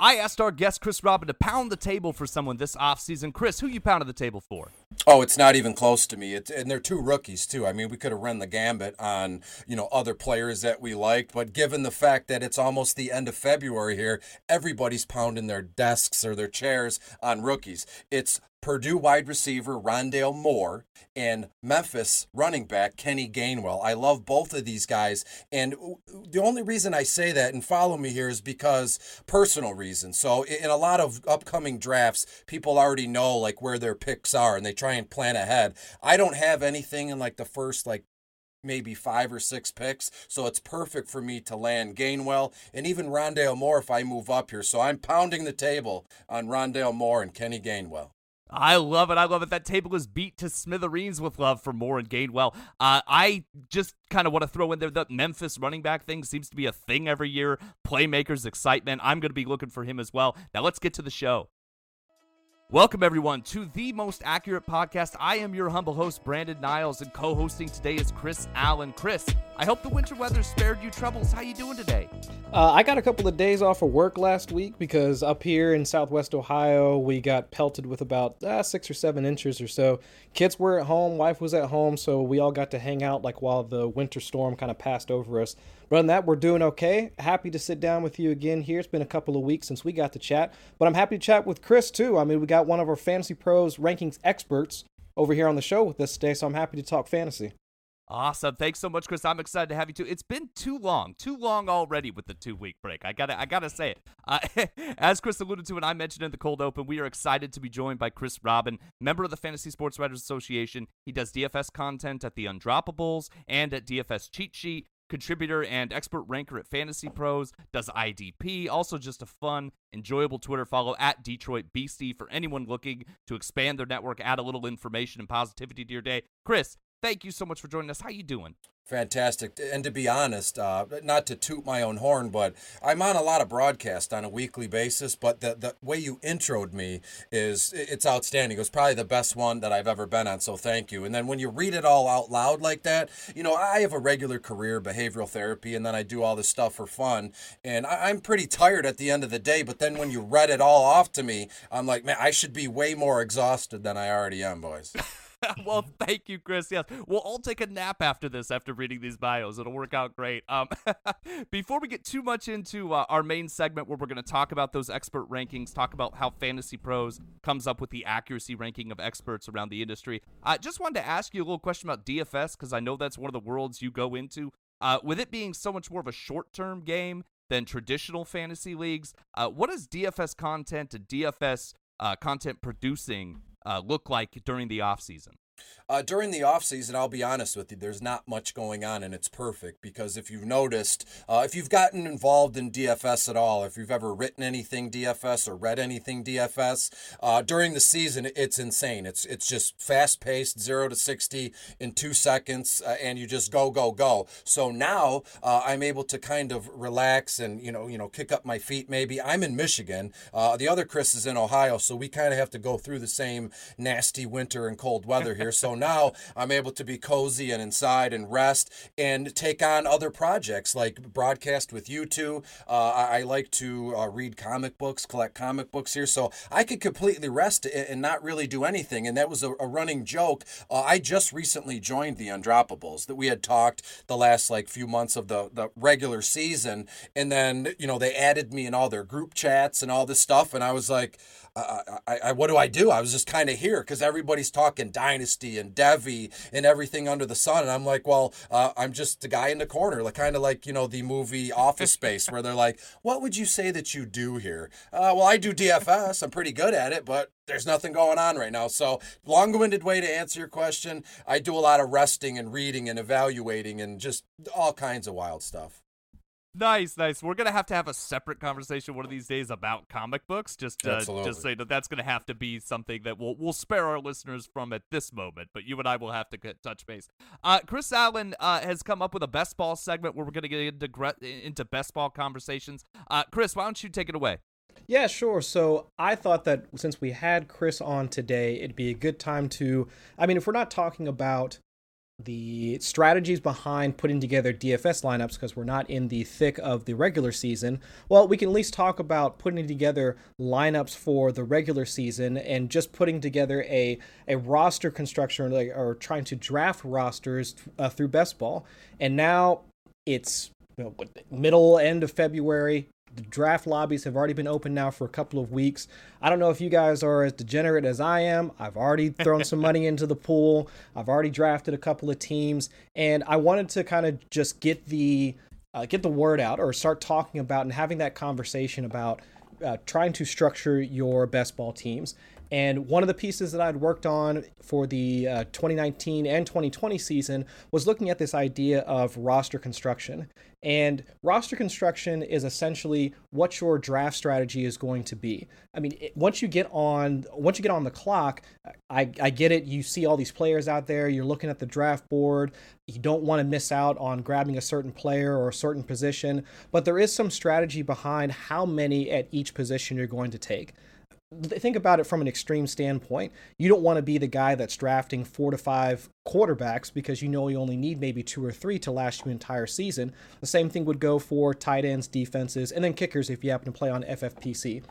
I asked our guest Chris Robin to pound the table for someone this offseason. Chris, who you pounded the table for? Oh, it's not even close to me. And they're two rookies too. I mean, we could have run the gambit on you know other players that we liked, but given the fact that it's almost the end of February here, everybody's pounding their desks or their chairs on rookies. It's Purdue wide receiver Rondale Moore and Memphis running back Kenny Gainwell. I love both of these guys. And the only reason I say that and follow me here is because personal reasons. So in a lot of upcoming drafts, people already know like where their picks are and they try and plan ahead. I don't have anything in like the first like maybe five or six picks. So it's perfect for me to land Gainwell and even Rondale Moore if I move up here. So I'm pounding the table on Rondale Moore and Kenny Gainwell. I love it. I love it. That table is beat to smithereens with love for Moore and Gainwell. Uh, I just kind of want to throw in there the Memphis running back thing seems to be a thing every year. Playmakers, excitement. I'm going to be looking for him as well. Now let's get to the show. Welcome, everyone, to the most accurate podcast. I am your humble host, Brandon Niles, and co-hosting today is Chris Allen. Chris, I hope the winter weather spared you troubles. How you doing today? Uh, I got a couple of days off of work last week because up here in Southwest Ohio, we got pelted with about uh, six or seven inches or so. Kids were at home, wife was at home, so we all got to hang out like while the winter storm kind of passed over us. But than that, we're doing okay. Happy to sit down with you again here. It's been a couple of weeks since we got to chat, but I'm happy to chat with Chris too. I mean, we got one of our Fantasy Pros rankings experts over here on the show with us today, so I'm happy to talk fantasy. Awesome. Thanks so much, Chris. I'm excited to have you too. It's been too long, too long already with the two week break. I gotta, I gotta say it. Uh, as Chris alluded to and I mentioned in the cold open, we are excited to be joined by Chris Robin, member of the Fantasy Sports Writers Association. He does DFS content at the Undroppables and at DFS Cheat Sheet contributor and expert ranker at Fantasy Pros, does IDP, also just a fun, enjoyable Twitter follow at Detroit Beastie for anyone looking to expand their network, add a little information and positivity to your day. Chris, thank you so much for joining us. How you doing? Fantastic. And to be honest, uh, not to toot my own horn, but I'm on a lot of broadcast on a weekly basis. But the, the way you introed me is it's outstanding. It was probably the best one that I've ever been on. So thank you. And then when you read it all out loud like that, you know, I have a regular career, behavioral therapy, and then I do all this stuff for fun. And I, I'm pretty tired at the end of the day. But then when you read it all off to me, I'm like, man, I should be way more exhausted than I already am, boys. well, thank you, Chris. Yes, we'll all take a nap after this, after reading these bios. It'll work out great. Um, before we get too much into uh, our main segment, where we're going to talk about those expert rankings, talk about how Fantasy Pros comes up with the accuracy ranking of experts around the industry, I just wanted to ask you a little question about DFS because I know that's one of the worlds you go into. Uh, with it being so much more of a short-term game than traditional fantasy leagues, uh, what does DFS content and DFS uh, content producing uh, look like during the off season? Uh, during the off season, I'll be honest with you, there's not much going on, and it's perfect because if you've noticed, uh, if you've gotten involved in DFS at all, if you've ever written anything DFS or read anything DFS uh, during the season, it's insane. It's it's just fast paced, zero to sixty in two seconds, uh, and you just go go go. So now uh, I'm able to kind of relax and you know you know kick up my feet. Maybe I'm in Michigan. Uh, the other Chris is in Ohio, so we kind of have to go through the same nasty winter and cold weather here. So now I'm able to be cozy and inside and rest and take on other projects like broadcast with you two. Uh, I, I, like to uh, read comic books, collect comic books here. So I could completely rest and not really do anything. And that was a, a running joke. Uh, I just recently joined the Undroppables that we had talked the last like few months of the, the regular season. And then, you know, they added me in all their group chats and all this stuff. And I was like, I, I, what do I do? I was just kind of here because everybody's talking dynasty and devy and everything under the sun, and I'm like, well, uh, I'm just the guy in the corner, like kind of like you know the movie Office Space, where they're like, what would you say that you do here? Uh, well, I do DFS. I'm pretty good at it, but there's nothing going on right now. So, long-winded way to answer your question. I do a lot of resting and reading and evaluating and just all kinds of wild stuff. Nice, nice. We're gonna have to have a separate conversation one of these days about comic books. Just, uh, just say that that's gonna have to be something that we'll we'll spare our listeners from at this moment. But you and I will have to get touch base. Uh, Chris Allen uh, has come up with a best ball segment where we're gonna get into into best ball conversations. Uh, Chris, why don't you take it away? Yeah, sure. So I thought that since we had Chris on today, it'd be a good time to. I mean, if we're not talking about the strategies behind putting together DFS lineups because we're not in the thick of the regular season, well, we can at least talk about putting together lineups for the regular season and just putting together a, a roster construction or, or trying to draft rosters uh, through best ball. And now it's you know, middle end of February. The draft lobbies have already been open now for a couple of weeks. I don't know if you guys are as degenerate as I am. I've already thrown some money into the pool. I've already drafted a couple of teams, and I wanted to kind of just get the uh, get the word out or start talking about and having that conversation about uh, trying to structure your best ball teams. And one of the pieces that I'd worked on for the uh, 2019 and 2020 season was looking at this idea of roster construction. And roster construction is essentially what your draft strategy is going to be. I mean, it, once you get on once you get on the clock, I, I get it. You see all these players out there. You're looking at the draft board. You don't want to miss out on grabbing a certain player or a certain position, but there is some strategy behind how many at each position you're going to take think about it from an extreme standpoint. You don't want to be the guy that's drafting four to five quarterbacks because you know you only need maybe two or three to last you an entire season. The same thing would go for tight ends, defenses, and then kickers if you happen to play on FFPC.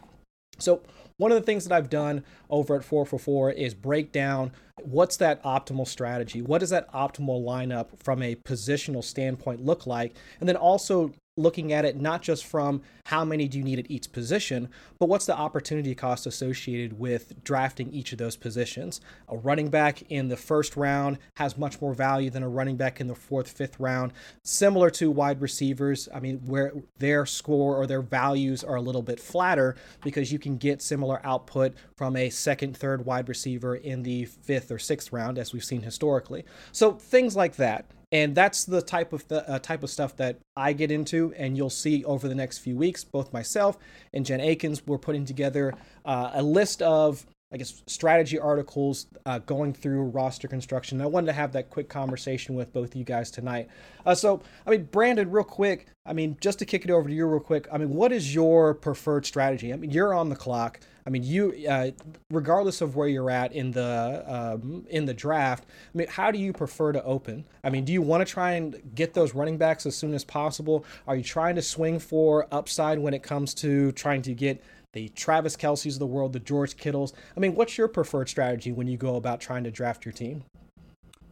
So, one of the things that I've done over at 4for4 is break down what's that optimal strategy? What does that optimal lineup from a positional standpoint look like? And then also looking at it not just from how many do you need at each position, but what's the opportunity cost associated with drafting each of those positions. A running back in the first round has much more value than a running back in the fourth, fifth round. Similar to wide receivers, I mean, where their score or their values are a little bit flatter because you can get similar output from a second, third wide receiver in the fifth or sixth round, as we've seen historically. So things like that and that's the type of the uh, type of stuff that I get into, and you'll see over the next few weeks. Both myself and Jen Eakins, we're putting together uh, a list of, I guess, strategy articles uh, going through roster construction. And I wanted to have that quick conversation with both of you guys tonight. Uh, so, I mean, Brandon, real quick, I mean, just to kick it over to you real quick. I mean, what is your preferred strategy? I mean, you're on the clock. I mean, you, uh, regardless of where you're at in the um, in the draft, I mean, how do you prefer to open? I mean, do you want to try and get those running backs as soon as possible? Are you trying to swing for upside when it comes to trying to get the Travis Kelce's of the world, the George Kittles? I mean, what's your preferred strategy when you go about trying to draft your team?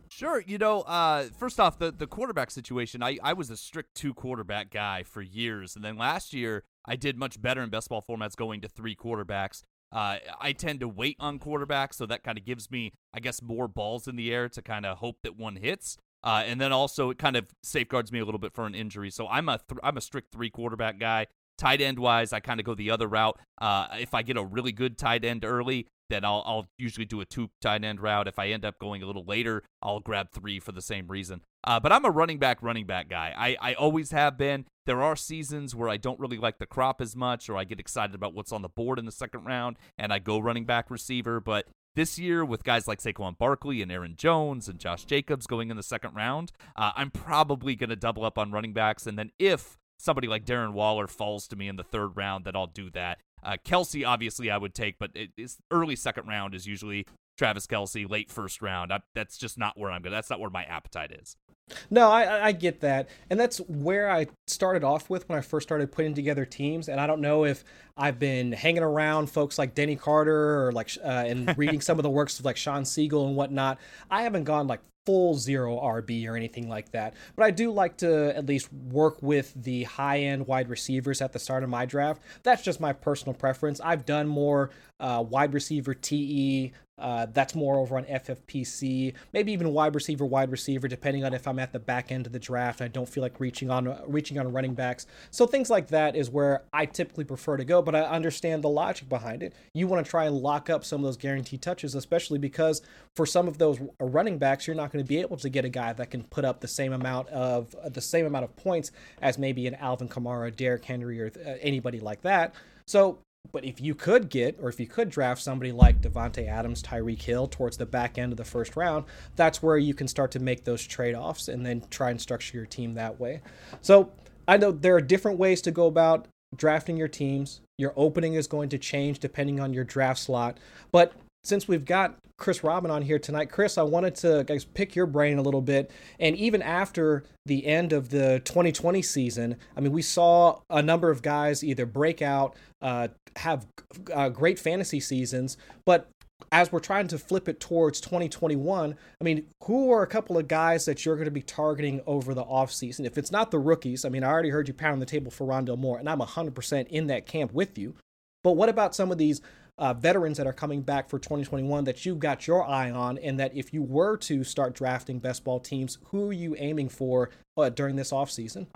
Sure. You know, uh, first off, the, the quarterback situation, I, I was a strict two quarterback guy for years. And then last year, I did much better in best ball formats going to three quarterbacks. Uh, I tend to wait on quarterbacks, so that kind of gives me, I guess, more balls in the air to kind of hope that one hits. Uh, and then also it kind of safeguards me a little bit for an injury. So I'm a th- I'm a strict three quarterback guy. Tight end wise, I kind of go the other route. Uh, if I get a really good tight end early, then I'll I'll usually do a two tight end route. If I end up going a little later, I'll grab three for the same reason. Uh, but I'm a running back, running back guy. I, I always have been. There are seasons where I don't really like the crop as much, or I get excited about what's on the board in the second round, and I go running back receiver. But this year, with guys like Saquon Barkley and Aaron Jones and Josh Jacobs going in the second round, uh, I'm probably going to double up on running backs. And then if somebody like Darren Waller falls to me in the third round, then I'll do that. Uh, Kelce, obviously, I would take, but it's early second round is usually Travis Kelce, late first round. I, that's just not where I'm going. That's not where my appetite is. No, I, I get that, and that's where I started off with when I first started putting together teams. And I don't know if I've been hanging around folks like Denny Carter or like uh, and reading some of the works of like Shawn Siegele and whatnot. I haven't gone like full zero RB or anything like that. But I do like to at least work with the high end wide receivers at the start of my draft. That's just my personal preference. I've done more uh, wide receiver TE. Uh, that's more over on FFPC, maybe even wide receiver, wide receiver, depending on if I'm at the back end of the draft. I don't feel like reaching on reaching on running backs. So things like that is where I typically prefer to go. But I understand the logic behind it. You want to try and lock up some of those guaranteed touches, especially because for some of those running backs, you're not going to be able to get a guy that can put up the same amount of the same amount of points as maybe an Alvin Kamara, Derrick Henry, or uh, anybody like that. So but if you could get, or if you could draft somebody like Davante Adams, Tyreek Hill towards the back end of the first round, that's where you can start to make those trade offs and then try and structure your team that way. So I know there are different ways to go about drafting your teams. Your opening is going to change depending on your draft slot, but since we've got Chris Robin on here tonight, Chris, I wanted to guys pick your brain a little bit. And even after the end of the 2020 season, I mean, we saw a number of guys either break out, uh, have uh, great fantasy seasons, but as we're trying to flip it towards 2021, I mean, who are a couple of guys that you're going to be targeting over the offseason? If it's not the rookies, I mean, I already heard you pound the table for Rondale Moore, and I'm 100% in that camp with you. But what about some of these uh, veterans that are coming back for 2021 that you've got your eye on, and that if you were to start drafting best ball teams, who are you aiming for uh, during this offseason?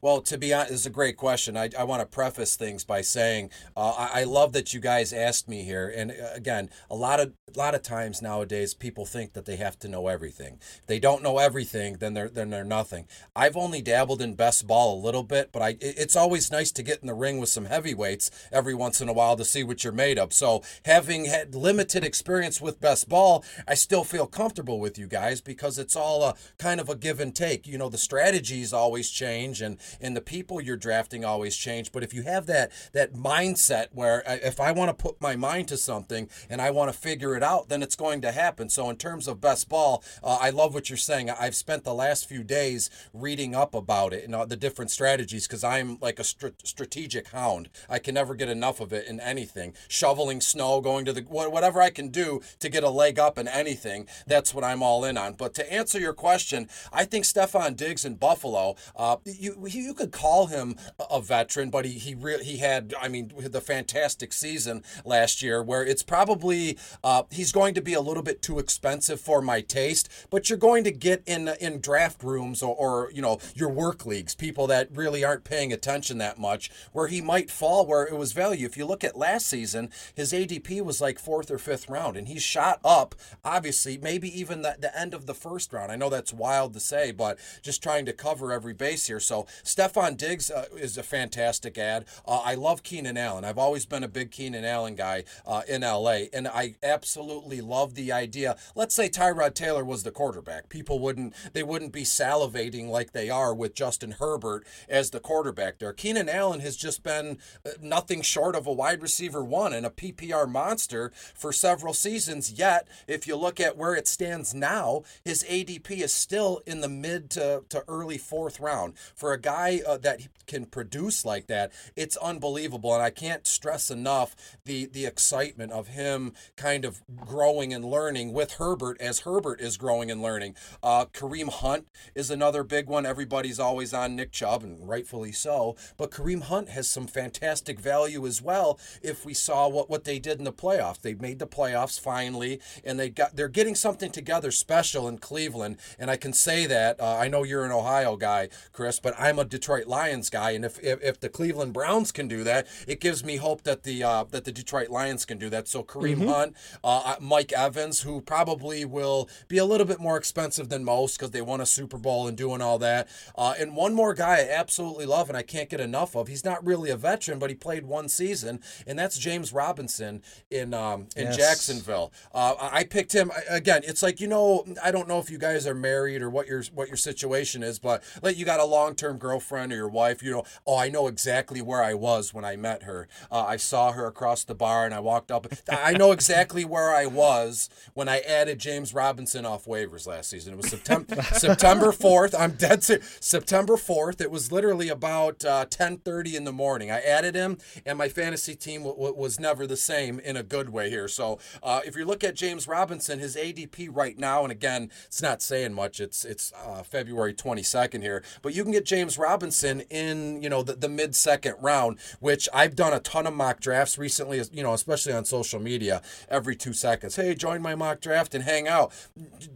Well, to be honest, it's a great question. I, I want to preface things by saying uh, I, I, love that you guys asked me here. And uh, again, a lot of a lot of times nowadays, people think that they have to know everything. If they don't know everything, then they're then they're nothing. I've only dabbled in best ball a little bit, but I it's always nice to get in the ring with some heavyweights every once in a while to see what you're made of. So having had limited experience with best ball, I still feel comfortable with you guys because it's all a kind of a give and take. You know, the strategies always change change and and the people you're drafting always change. But if you have that that mindset where uh, if I want to put my mind to something and I want to figure it out then it's going to happen. So in terms of best ball uh, I love what you're saying. I've spent the last few days reading up about it and the different strategies because I'm like a strategic hound. I can never get enough of it in anything. Shoveling snow going to the whatever I can do to get a leg up in anything that's what I'm all in on. But to answer your question I think Stefon Diggs in Buffalo uh, you you could call him a veteran, but he he re- he had I mean the fantastic season last year where it's probably uh, he's going to be a little bit too expensive for my taste. But you're going to get in in draft rooms or, or you know your work leagues people that really aren't paying attention that much where he might fall where it was value. If you look at last season, his ADP was like fourth or fifth round, and he shot up obviously maybe even the, the end of the first round. I know that's wild to say, but just trying to cover every base here. So Stefon Diggs uh, is a fantastic ad. Uh, I love Keenan Allen. I've always been a big Keenan Allen guy uh, in LA, and I absolutely love the idea. Let's say Tyrod Taylor was the quarterback. People wouldn't they wouldn't be salivating like they are with Justin Herbert as the quarterback there. Keenan Allen has just been uh, nothing short of a wide receiver one and a PPR monster for several seasons. Yet, if you look at where it stands now, his ADP is still in the mid to, to early fourth round for a guy uh, that can produce like that, it's unbelievable. And I can't stress enough the the excitement of him kind of growing and learning with Herbert as Herbert is growing and learning. Uh, Kareem Hunt is another big one. Everybody's always on Nick Chubb, and rightfully so. But Kareem Hunt has some fantastic value as well. If we saw what what they did in the playoffs, they made the playoffs finally, and they got they're getting something together special in Cleveland. And I can say that uh, I know you're an Ohio guy, Chris, but I'm a Detroit Lions guy, and if, if, if the Cleveland Browns can do that, it gives me hope that the uh, that the Detroit Lions can do that. So Kareem mm-hmm. Hunt, uh, Mike Evans, who probably will be a little bit more expensive than most because they won a Super Bowl and doing all that. Uh, and one more guy I absolutely love and I can't get enough of. He's not really a veteran, but he played one season, and that's James Robinson in um, in yes. Jacksonville. Uh, I picked him again. It's like you know, I don't know if you guys are married or what your what your situation is, but like you got a long term girlfriend girlfriend or your wife, you know, oh, I know exactly where I was when I met her. Uh, I saw her across the bar and I walked up. I know exactly where I was when I added James Robinson off waivers last season. It was September September 4th. I'm dead serious. September 4th. It was literally about uh, 10:30 in the morning. I added him, and my fantasy team w- w- was never the same in a good way here. So uh, if you look at James Robinson, his ADP right now, and again, it's not saying much. It's it's uh, February 22nd here, but you can get James Robinson in you know the, the mid second round, which I've done a ton of mock drafts recently. You know, especially on social media, every two seconds. Hey, join my mock draft and hang out.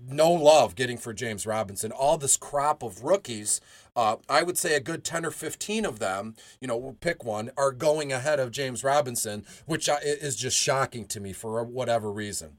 No love getting for James Robinson. All this crop of rookies. Uh, I would say a good 10 or 15 of them, you know, pick one, are going ahead of James Robinson, which is just shocking to me for whatever reason.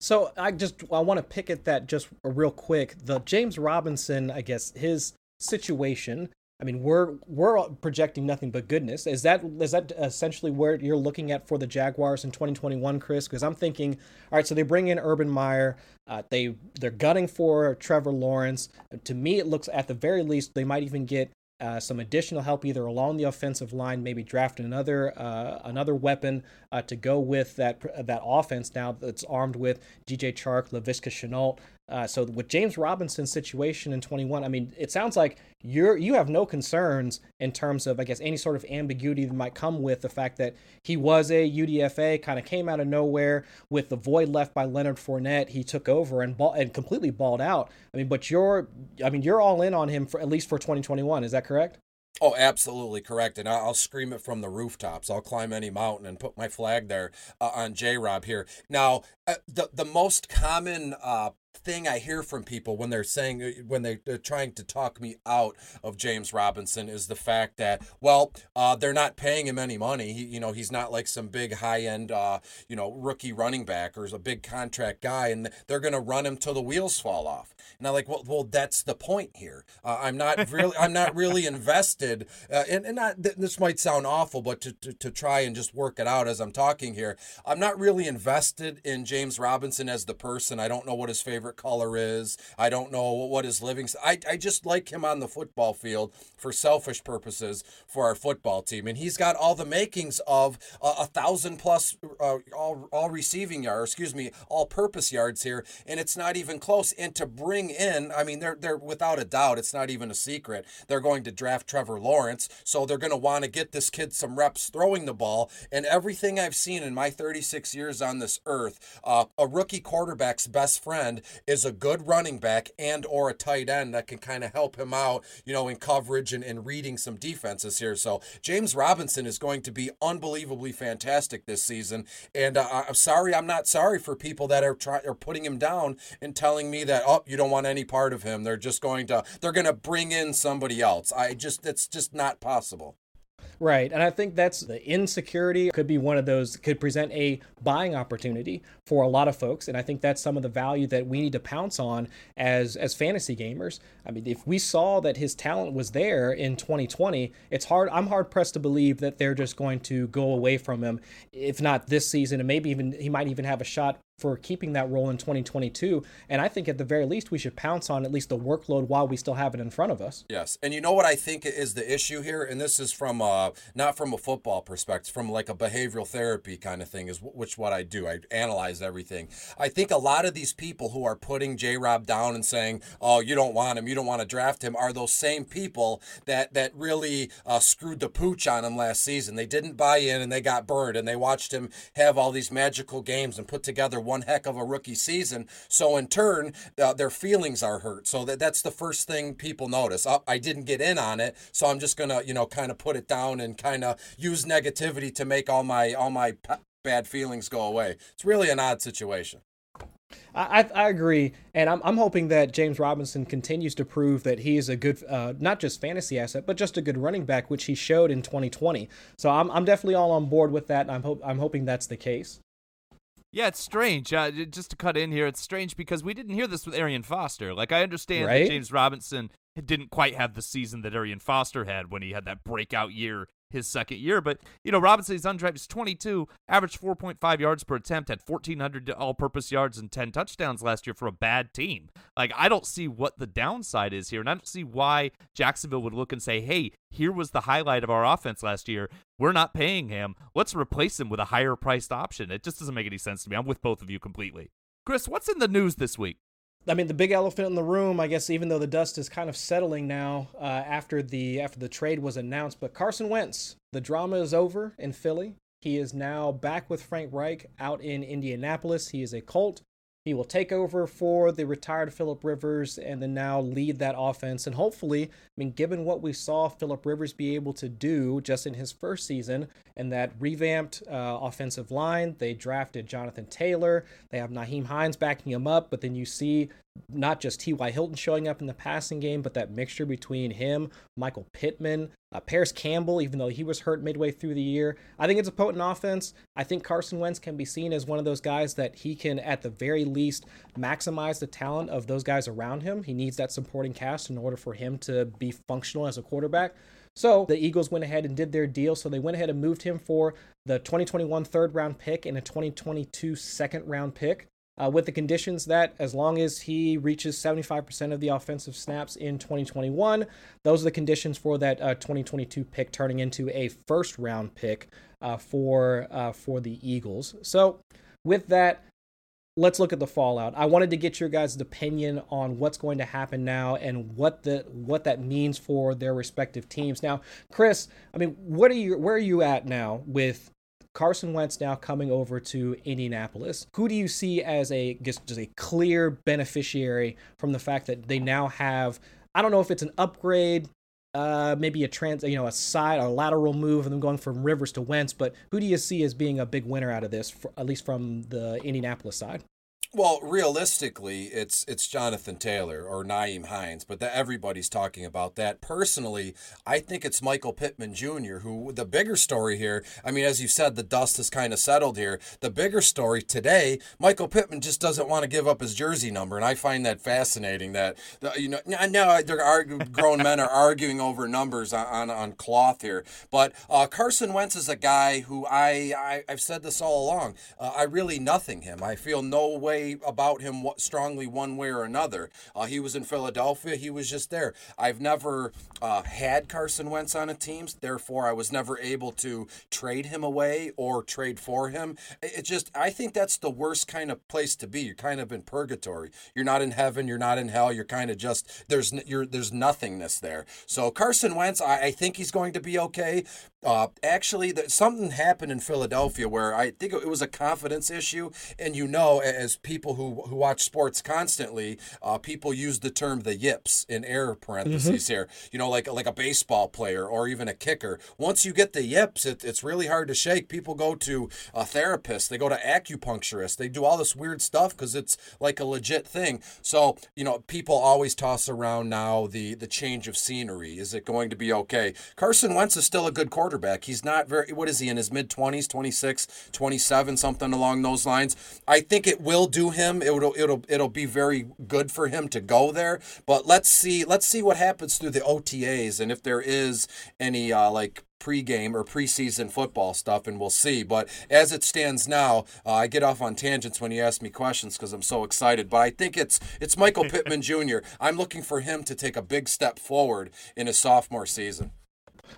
So I just I want to pick at that just real quick. The James Robinson, I guess his situation. I mean, we're we're projecting nothing but goodness. Is that is that essentially where you're looking at for the Jaguars in 2021, Chris? Because I'm thinking, all right, so they bring in Urban Meyer, uh, they they're gunning for Trevor Lawrence. To me, it looks at the very least they might even get uh, some additional help either along the offensive line, maybe draft another uh, another weapon uh, to go with that that offense now that's armed with DJ Chark, Laviska Shenault, uh, so with James Robinson's situation in 21, I mean, it sounds like you're you have no concerns in terms of I guess any sort of ambiguity that might come with the fact that he was a UDFA, kind of came out of nowhere with the void left by Leonard Fournette. He took over and ball, and completely balled out. I mean, but you're I mean you're all in on him for at least for 2021. Is that correct? Oh, absolutely correct. And I'll scream it from the rooftops. I'll climb any mountain and put my flag there uh, on J Rob here. Now, uh, the, the most common uh, thing I hear from people when they're saying uh, when they, are trying to talk me out of James Robinson is the fact that well uh, they're not paying him any money. He, you know he's not like some big high end uh, you know rookie running back or a big contract guy, and they're to run him till the wheels fall off. And I'm like, well, well, that's the point here. Uh, I'm not really I'm not really invested, uh, and, and not this might sound awful, but to, to to try and just work it out as I'm talking here, I'm not really invested in James Robinson as the person. I don't know what his favorite favorite color is. I don't know what his living. I I just like him on the football field for selfish purposes for our football team, and he's got all the makings of a thousand plus uh, all all receiving yards. Excuse me, all purpose yards here, and it's not even close. And to bring in, I mean, they're they're without a doubt, it's not even a secret. They're going to draft Trevor Lawrence, so they're going to want to get this kid some reps throwing the ball. And everything I've seen in my 36 years on this earth, uh, a rookie quarterback's best friend is a good running back and or a tight end that can kind of help him out, you know, in coverage and, and reading some defenses here. So James Robinson is going to be unbelievably fantastic this season. And uh, I'm sorry, I'm not sorry for people that are trying are putting him down and telling me that oh, you don't want any part of him. They're just going to they're going to bring in somebody else. I just it's just not possible. Right. And I think that's the insecurity could be one of those, could present a buying opportunity for a lot of folks. And I think that's some of the value that we need to pounce on as, as fantasy gamers. I mean, if we saw that his talent was there in 2020, it's hard, I'm hard pressed to believe that they're just going to go away from him, if not this season, and maybe even, he might even have a shot for keeping that role in 2022. And I think at the very least, we should pounce on at least the workload while we still have it in front of us. Yes. And you know what I think is the issue here? And this is from, uh, not from a football perspective, from like a behavioral therapy kind of thing, is which what I do. I analyze everything. I think a lot of these people who are putting J Rob down and saying, oh, you don't want him, you don't want to draft him, are those same people that, that really uh, screwed the pooch on him last season. They didn't buy in and they got burned and they watched him have all these magical games and put together one heck of a rookie season. So in turn, uh, their feelings are hurt. So that that's the first thing people notice. Oh, I didn't get in on it, so I'm just gonna you know kind of put it down and kind of use negativity to make all my all my bad feelings go away. It's really an odd situation. I, I agree, and I'm, I'm hoping that James Robinson continues to prove that he is a good, uh, not just fantasy asset, but just a good running back, which he showed in 2020. So I'm, I'm definitely all on board with that, and I'm hope I'm hoping that's the case. Yeah, it's strange. Uh, just to cut in here, it's strange because we didn't hear this with Arian Foster. Like, I understand right? that James Robinson didn't quite have the season that Arian Foster had when he had that breakout year his second year. But, you know, Robinson, undrafted, he's 22, averaged 4.5 yards per attempt, had 1,400 all purpose yards and 10 touchdowns last year for a bad team. Like, I don't see what the downside is here. And I don't see why Jacksonville would look and say, hey, here was the highlight of our offense last year. We're not paying him. Let's replace him with a higher priced option. It just doesn't make any sense to me. I'm with both of you completely. Chris, what's in the news this week? I mean, the big elephant in the room, I guess, even though the dust is kind of settling now uh, after the after the trade was announced, but Carson Wentz, the drama is over in Philly. He is now back with Frank Reich out in Indianapolis. He is a Colt. He will take over for the retired Philip Rivers and then now lead that offense. And hopefully, I mean, given what we saw Philip Rivers be able to do just in his first season and that revamped uh, offensive line, they drafted Jonathan Taylor. They have Nyheim Hines backing him up. But then you see not just T.Y. Hilton showing up in the passing game, but that mixture between him, Michael Pittman, uh, Parris Campbell, even though he was hurt midway through the year. I think it's a potent offense. I think Carson Wentz can be seen as one of those guys that he can, at the very least, maximize the talent of those guys around him. He needs that supporting cast in order for him to be functional as a quarterback. So the Eagles went ahead and did their deal. So they went ahead and moved him for the 2021 third round pick and a 2022 second round pick. Uh, with the conditions that as long as he reaches 75% of the offensive snaps in 2021, those are the conditions for that uh, 2022 pick turning into a first round pick uh, for uh, for the Eagles. So with that, let's look at the fallout. I wanted to get your guys' opinion on what's going to happen now and what the what that means for their respective teams. Now, Chris, I mean, what are you where are you at now with Carson Wentz now coming over to Indianapolis. Who do you see as a just, a clear beneficiary from the fact that they now have I don't know if it's an upgrade, uh, maybe a trans, you know, a side or lateral move, and them going from Rivers to Wentz. But who do you see as being a big winner out of this, for, at least from the Indianapolis side? Well, realistically, it's it's Jonathan Taylor or Nyheim Hines, but that everybody's talking about that. Personally, I think it's Michael Pittman Jr. Who the bigger story here. I mean, as you said, the dust has kind of settled here. The bigger story today, Michael Pittman just doesn't want to give up his jersey number, and I find that fascinating. That you know, now they're grown men are arguing over numbers on, on, on cloth here, but uh, Carson Wentz is a guy who I, I have said this all along. Uh, I really nothing him. I feel no way way about him what strongly one way or another. Uh, he was in Philadelphia. He was just there. I've never uh, had Carson Wentz on a team, therefore I was never able to trade him away or trade for him. It just I think that's the worst kind of place to be. You're kind of in purgatory. You're not in heaven. You're not in hell. You're kind of just there's you're there's nothingness there. So Carson Wentz, I, I think he's going to be okay. Uh, actually, that something happened in Philadelphia where I think it was a confidence issue, and you know, as people who who watch sports constantly, uh, people use the term the yips in air parentheses mm-hmm. here. You know, like like a baseball player or even a kicker. Once you get the yips, it, it's really hard to shake. People go to a therapist, they go to acupuncturists, they do all this weird stuff because it's like a legit thing. So you know, people always toss around now the the change of scenery. Is it going to be okay? Carson Wentz is still a good quarterback quarterback. He's not very, what is he, in his mid 20s, 26, 27, something along those lines. I think it will do him. It'll, it'll, it'll be very good for him to go there. But let's see, let's see what happens through the OTAs and if there is any, uh, like, pregame or preseason football stuff, and we'll see. But as it stands now, uh, I get off on tangents when you ask me questions because I'm so excited. But I think it's it's Michael Pittman Jr. I'm looking for him to take a big step forward in his sophomore season.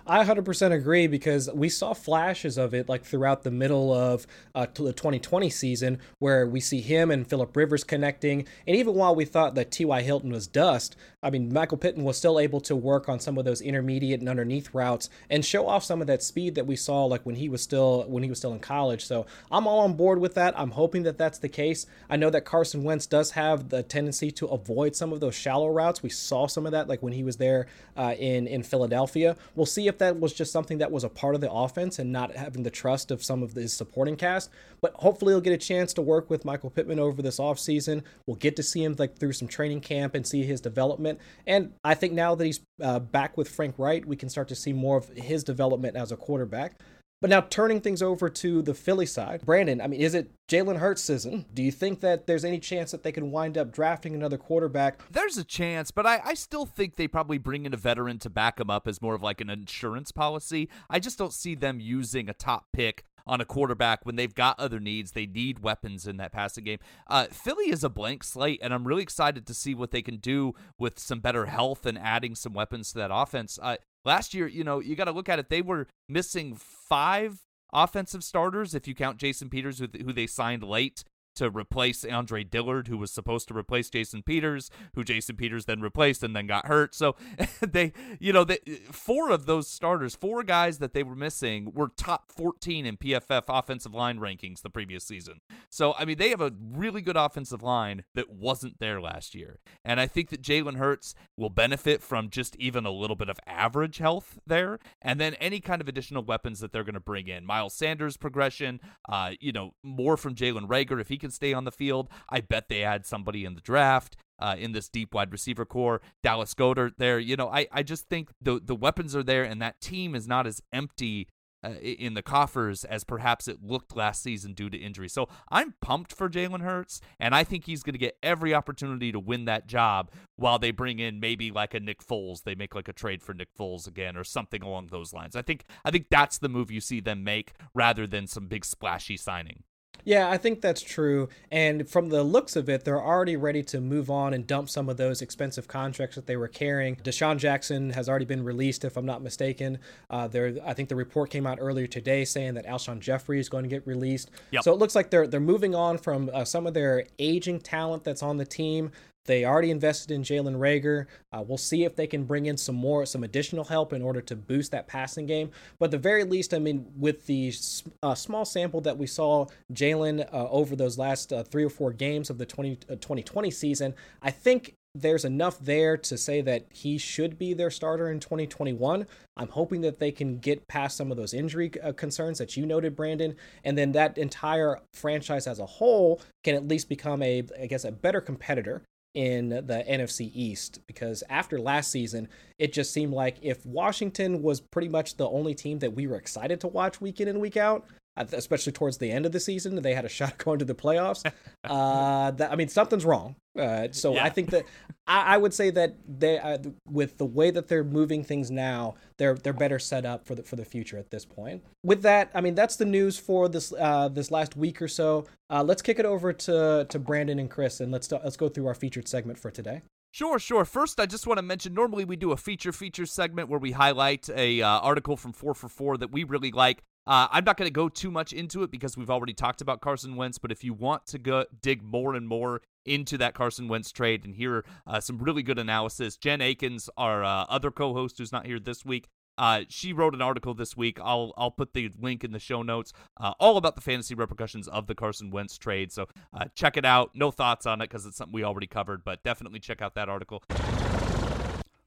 I 100% agree because we saw flashes of it like throughout the middle of uh, the 2020 season where we see him and Philip Rivers connecting. And even while we thought that T.Y. Hilton was dust, I mean, Michael Pittman was still able to work on some of those intermediate and underneath routes and show off some of that speed that we saw like when he was still when he was still in college. So I'm all on board with that. I'm hoping that that's the case. I know that Carson Wentz does have the tendency to avoid some of those shallow routes. We saw some of that like when he was there uh, in in Philadelphia. We'll see if that was just something that was a part of the offense and not having the trust of some of his supporting cast. But hopefully he'll get a chance to work with Michael Pittman over this offseason. We'll get to see him like through some training camp and see his development development. And I think now that he's uh, back with Frank Reich, we can start to see more of his development as a quarterback. But now turning things over to the Philly side, Brandon, I mean, is it Jalen Hurts season? Do you think that there's any chance that they can wind up drafting another quarterback? There's a chance, but I, I still think they probably bring in a veteran to back him up as more of like an insurance policy. I just don't see them using a top pick on a quarterback when they've got other needs. They need weapons in that passing game. Uh, Philly is a blank slate, and I'm really excited to see what they can do with some better health and adding some weapons to that offense. Uh, last year, you know, you got to look at it. They were missing five offensive starters if you count Jason Peters, who they signed late to replace Andre Dillard, who was supposed to replace Jason Peters, who Jason Peters then replaced and then got hurt. So they, you know, they, four of those starters, four guys that they were missing, were top 14 in PFF offensive line rankings the previous season. So, I mean, they have a really good offensive line that wasn't there last year. And I think that Jalen Hurts will benefit from just even a little bit of average health there. And then any kind of additional weapons that they're going to bring in. Miles Sanders progression, uh, you know, more from Jalen Reagor if he can stay on the field. I bet they add somebody in the draft. Uh, in this deep wide receiver corps, Dallas Goedert there. You know, I, I just think the the weapons are there, and that team is not as empty uh, in the coffers as perhaps it looked last season due to injury. So I'm pumped for Jalen Hurts, and I think he's going to get every opportunity to win that job while they bring in maybe like a Nick Foles. They make like a trade for Nick Foles again or something along those lines. I think I think that's the move you see them make rather than some big splashy signing. Yeah, I think that's true. And from the looks of it, they're already ready to move on and dump some of those expensive contracts that they were carrying. DeSean Jackson has already been released, if I'm not mistaken. Uh, there, I think the report came out earlier today saying that Alshon Jeffery is going to get released. Yep. So it looks like they're they're moving on from uh, some of their aging talent that's on the team. They already invested in Jalen Reagor. Uh, we'll see if they can bring in some more, some additional help in order to boost that passing game. But the very least, I mean, with the uh, small sample that we saw Jalen uh, over those last uh, three or four games of the 20, 2020 uh, season, I think there's enough there to say that he should be their starter in 2021. I'm hoping that they can get past some of those injury uh, concerns that you noted, Brandon, and then that entire franchise as a whole can at least become a, I guess, a better competitor in the NFC East because after last season, it just seemed like if Washington was pretty much the only team that we were excited to watch week in and week out, especially towards the end of the season, they had a shot going to the playoffs. Uh, that, I mean, something's wrong. Uh, so yeah. I think that I, I, would say that they, uh, with the way that they're moving things now, they're they're better set up for the for the future at this point. With that, I mean, that's the news for this uh, this last week or so. Uh, let's kick it over to to Brandon and Chris, and let's let's go through our featured segment for today. Sure, sure. First, I just want to mention normally we do a feature feature segment where we highlight a uh, article from 4 for 4 that we really like. Uh, I'm not going to go too much into it because we've already talked about Carson Wentz, but if you want to go dig more and more into that Carson Wentz trade and hear uh, some really good analysis, Jen Eakins, our uh, other co-host who's not here this week, uh, she wrote an article this week. I'll I'll put the link in the show notes, uh, all about the fantasy repercussions of the Carson Wentz trade. So uh, check it out. No thoughts on it because it's something we already covered, but definitely check out that article.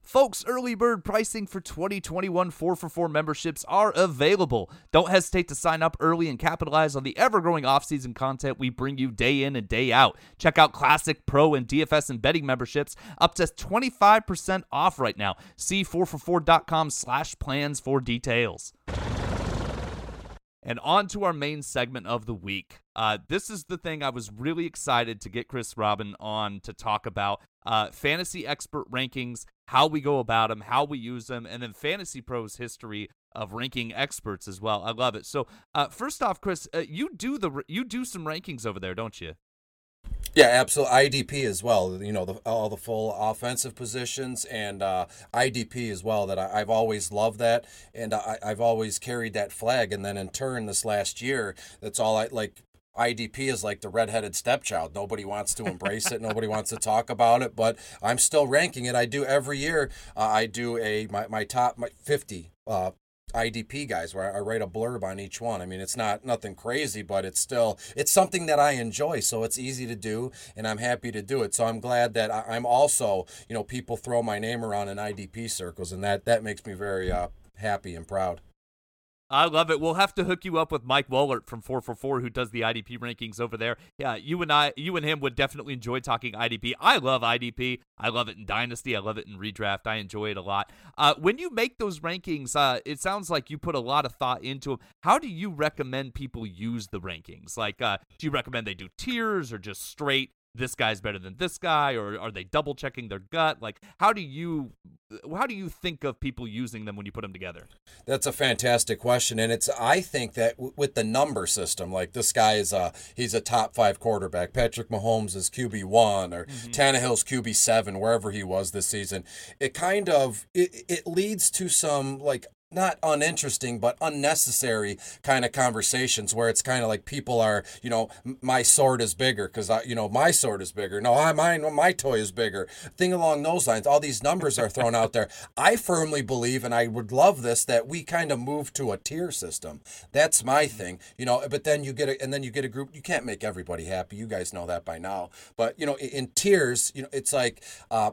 Folks, early bird pricing for 2021 4 for 4 memberships are available. Don't hesitate to sign up early and capitalize on the ever growing off-season content we bring you day in and day out. Check out Classic, Pro, and DFS and betting memberships up to 25% off right now. See 4for4.com slash plans for details. And on to our main segment of the week. Uh, this is the thing I was really excited to get Chris Robin on to talk about uh, fantasy expert rankings, how we go about them, how we use them, and then Fantasy Pros history of ranking experts as well. I love it. So, uh, first off, Chris, uh, you do the you do some rankings over there, don't you? Yeah, absolutely. IDP as well. You know, the, all the full offensive positions and uh, IDP as well. That I, have always loved that, and I, I've always carried that flag. And then in turn, this last year, that's all I like. IDP is like the redheaded stepchild. Nobody wants to embrace it. Nobody wants to talk about it. But I'm still ranking it. I do every year. Uh, I do a my, my top my 50 uh, IDP guys where I write a blurb on each one. I mean, it's not nothing crazy, but it's still it's something that I enjoy, so it's easy to do, and I'm happy to do it. So I'm glad that I'm also, you know, people throw my name around in IDP circles, and that that makes me very uh, happy and proud. I love it. We'll have to hook you up with Mike Woellert from 4for4 who does the IDP rankings over there. Yeah, you and I you and him would definitely enjoy talking IDP. I love IDP. I love it in Dynasty. I love it in Redraft. I enjoy it a lot. Uh, when you make those rankings, uh, it sounds like you put a lot of thought into them. How do you recommend people use the rankings? Like, uh, do you recommend they do tiers or just straight this guy's better than this guy or are they double checking their gut? Like how do you how do you think of people using them when you put them together? That's a fantastic question and it's i think that w- with the number system like this guy is a he's a top five quarterback. Patrick mahomes is qb1 or mm-hmm. Tannehill's qb7 wherever he was this season. It kind of it, it leads to some like not uninteresting but unnecessary kind of conversations where it's kind of like people are you know my sword is bigger because i you know my sword is bigger. No i mine my toy is bigger. Thing along those lines. All these numbers are thrown out there. I firmly believe and i would love this that we kind of move to a tier system. That's my thing you know but then you get a and then you get a group you can't make everybody happy. You guys know that by now. But you know in tiers you know it's like uh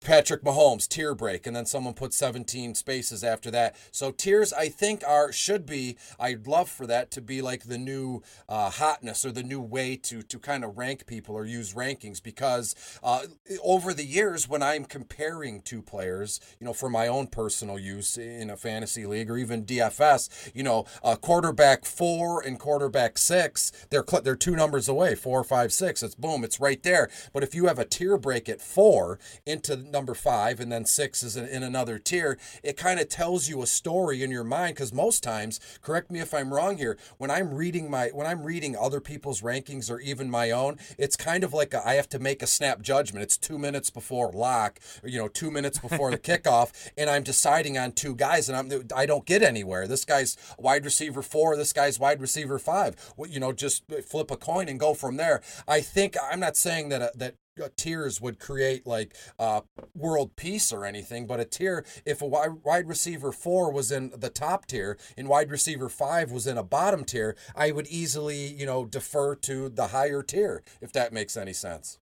Patrick Mahomes tier break, and then someone put 17 spaces after that. So tiers, I think, are should be. I'd love for that to be like the new uh, hotness or the new way to to kind of rank people or use rankings because uh, over the years when I'm comparing two players, you know, for my own personal use in a fantasy league or even DFS, you know, uh, quarterback four and quarterback six, they're they're two numbers away, four, five, six. It's boom, it's right there. But if you have a tier break at four into number five, and then six is in, another tier. It kind of tells you a story in your mind because most times, correct me if I'm wrong here, when I'm reading my when I'm reading other people's rankings or even my own, it's kind of like a, I have to make a snap judgment. It's two minutes before lock, or, you know, two minutes before the kickoff, and I'm deciding on two guys, and I'm I don't get anywhere. This guy's wide receiver four, this guy's wide receiver five. You know, just flip a coin and go from there. I think I'm not saying that uh, that tiers would create like uh, world peace or anything, but a tier, if a wide, receiver four was in the top tier and wide receiver five was in a bottom tier, I would easily, you know, defer to the higher tier, if that makes any sense.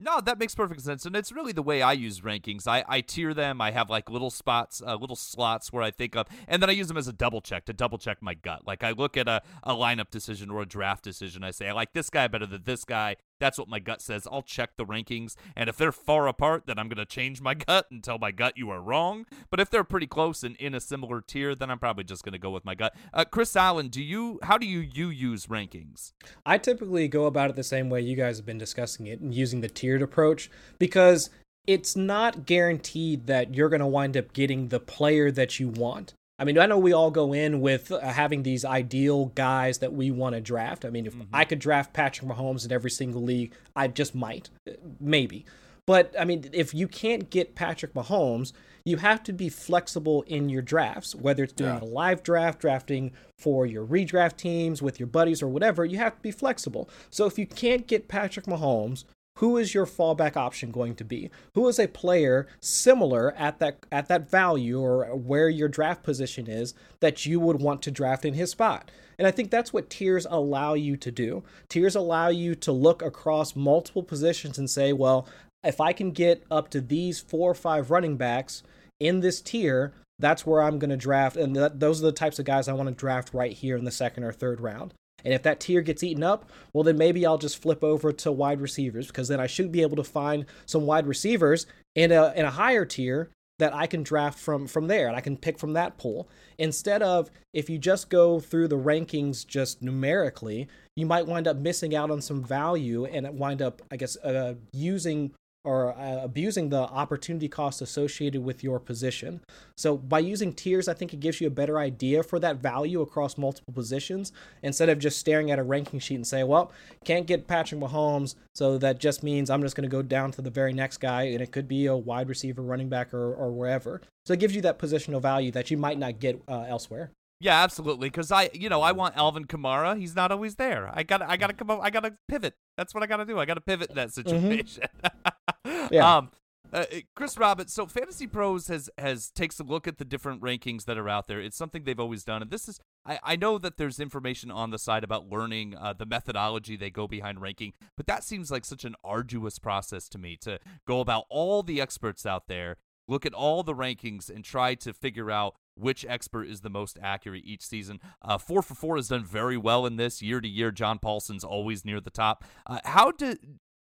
No, that makes perfect sense, and it's really the way I use rankings. I, I tier them. I have like little spots, uh, little slots where I think of, and then I use them as a double check to double check my gut. Like I look at a, a lineup decision or a draft decision. I say I like this guy better than this guy. That's what my gut says. I'll check the rankings, and if they're far apart, then I'm going to change my gut and tell my gut you are wrong. But if they're pretty close and in a similar tier, then I'm probably just going to go with my gut. Uh, Chris Allen, do you? How do you you use rankings? I typically go about it the same way you guys have been discussing it, and using the tiered approach because it's not guaranteed that you're going to wind up getting the player that you want. I mean, I know we all go in with uh, having these ideal guys that we want to draft. I mean, if mm-hmm. I could draft Patrick Mahomes in every single league, I just might, uh, maybe. But I mean, if you can't get Patrick Mahomes, you have to be flexible in your drafts, whether it's doing yeah. a live draft, drafting for your redraft teams with your buddies or whatever, you have to be flexible. So if you can't get Patrick Mahomes, who is your fallback option going to be? Who is a player similar at that at that value or where your draft position is that you would want to draft in his spot? And I think that's what tiers allow you to do. Tiers allow you to look across multiple positions and say, well, if I can get up to these four or five running backs in this tier, that's where I'm going to draft. And those are the types of guys I want to draft right here in the second or third round. And if that tier gets eaten up, well, then maybe I'll just flip over to wide receivers because then I should be able to find some wide receivers in a in a higher tier that I can draft from from there and I can pick from that pool. Instead of if you just go through the rankings just numerically, you might wind up missing out on some value and wind up, I guess, uh, using or uh, abusing the opportunity cost associated with your position. So by using tiers, I think it gives you a better idea for that value across multiple positions instead of just staring at a ranking sheet and say, well, can't get Patrick Mahomes, so that just means I'm just going to go down to the very next guy, and it could be a wide receiver, running back, or, or wherever. So it gives you that positional value that you might not get uh, elsewhere. Yeah, absolutely. Because I, you know, I want Alvin Kamara. He's not always there. I got, I got to come up. I got to pivot. That's what I got to do. I got to pivot in that mm-hmm. situation. Mm-hmm. yeah. Um, uh, Chris Roberts. So Fantasy Pros has has takes a look at the different rankings that are out there. It's something they've always done, and this is. I, I know that there's information on the side about learning uh, the methodology they go behind ranking, but that seems like such an arduous process to me to go about all the experts out there, look at all the rankings, and try to figure out which expert is the most accurate each season. Uh, 4for4 has done very well in this year to year. John Paulsen's always near the top. Uh, how do